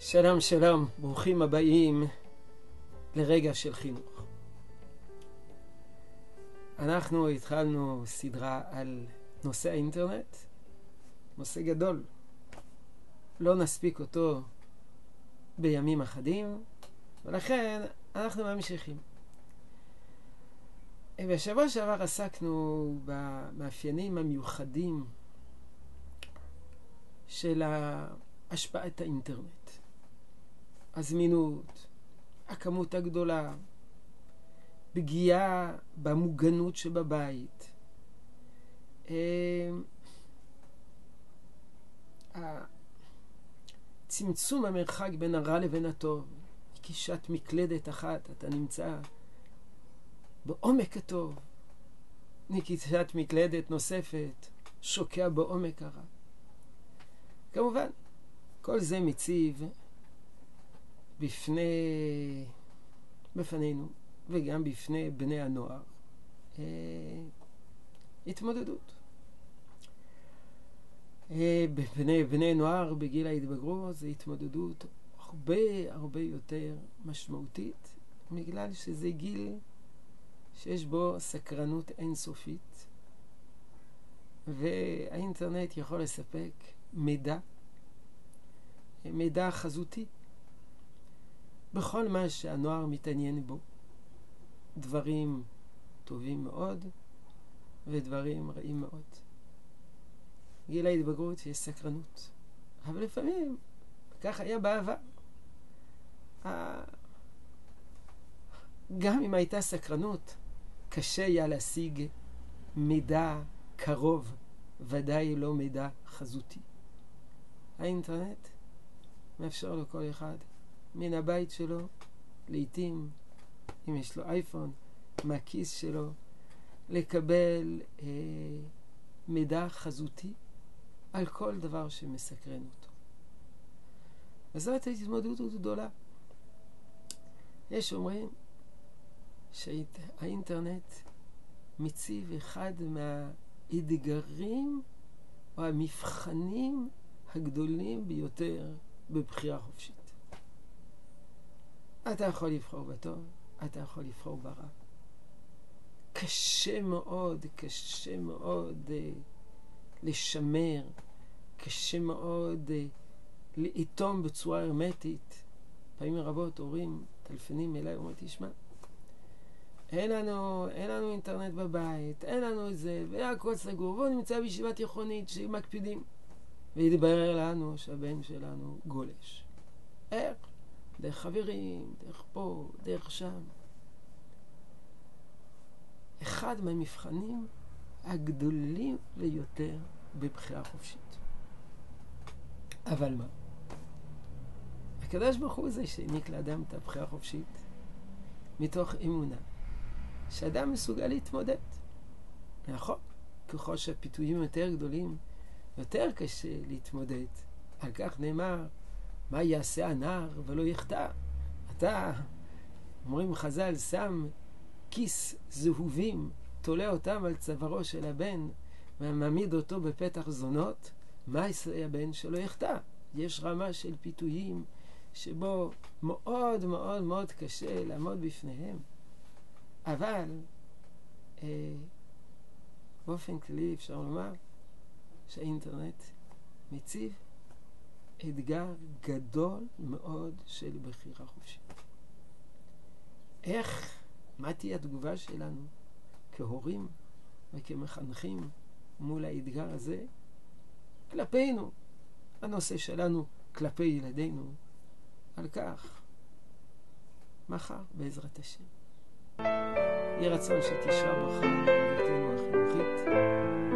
שלום שלום, ברוכים הבאים לרגע של חינוך. אנחנו התחלנו סדרה על נושא האינטרנט, נושא גדול. לא נספיק אותו בימים אחדים, ולכן אנחנו ממשיכים. בשבוע שעבר עסקנו במאפיינים המיוחדים של השפעת האינטרנט. הזמינות, הכמות הגדולה, פגיעה במוגנות שבבית, אה, צמצום המרחק בין הרע לבין הטוב, נקישת מקלדת אחת, אתה נמצא בעומק הטוב, נקישת מקלדת נוספת, שוקע בעומק הרע. כמובן, כל זה מציב בפני, בפנינו וגם בפני בני הנוער אה, התמודדות. אה, בפני בני נוער בגיל ההתבגרות זו התמודדות הרבה הרבה יותר משמעותית בגלל שזה גיל שיש בו סקרנות אינסופית והאינטרנט יכול לספק מידע, מידע חזותי בכל מה שהנוער מתעניין בו. דברים טובים מאוד ודברים רעים מאוד. גיל ההתבגרות יש סקרנות, אבל לפעמים, כך היה בעבר. גם אם הייתה סקרנות, קשה היה להשיג מידע קרוב, ודאי לא מידע חזותי. האינטרנט מאפשר לכל אחד מן הבית שלו, לעתים, אם יש לו אייפון, מהכיס שלו, לקבל אה, מידע חזותי על כל דבר שמסקרן אותו. וזאת ההתמודדות גדולה. יש אומרים שהאינטרנט מציב אחד מהאתגרים או המבחנים הגדולים ביותר בבחירה חופשית. אתה יכול לבחור בטוב, אתה יכול לבחור ברע. קשה מאוד, קשה מאוד uh, לשמר, קשה מאוד uh, לאטום בצורה הרמטית. פעמים רבות הורים טלפונים אליי ואומרים, תשמע, אין לנו, אין לנו אינטרנט בבית, אין לנו את זה, והכל סגור, והוא נמצא בישיבה תיכונית שמקפידים. והתברר לנו שהבן שלנו גולש. איך? דרך חברים, דרך פה, דרך שם. אחד מהמבחנים הגדולים ביותר בבחירה חופשית. אבל מה? הקדוש ברוך הוא זה שהעניק לאדם את הבחירה החופשית מתוך אמונה שאדם מסוגל להתמודד. נכון, ככל שהפיתויים יותר גדולים, יותר קשה להתמודד. על כך נאמר מה יעשה הנער ולא יחטא? אתה, אומרים חז"ל, שם כיס זהובים, תולה אותם על צווארו של הבן, ומעמיד אותו בפתח זונות, מה יעשה הבן שלא יחטא? יש רמה של פיתויים שבו מאוד מאוד מאוד קשה לעמוד בפניהם. אבל אה, באופן כללי אפשר לומר שהאינטרנט מציב אתגר גדול מאוד של בחירה חופשית. איך, מה תהיה התגובה שלנו כהורים וכמחנכים מול האתגר הזה? כלפינו, הנושא שלנו כלפי ילדינו, על כך מחר בעזרת השם. יהי רצון שתשרה ברכה בעבודתנו החינוכית.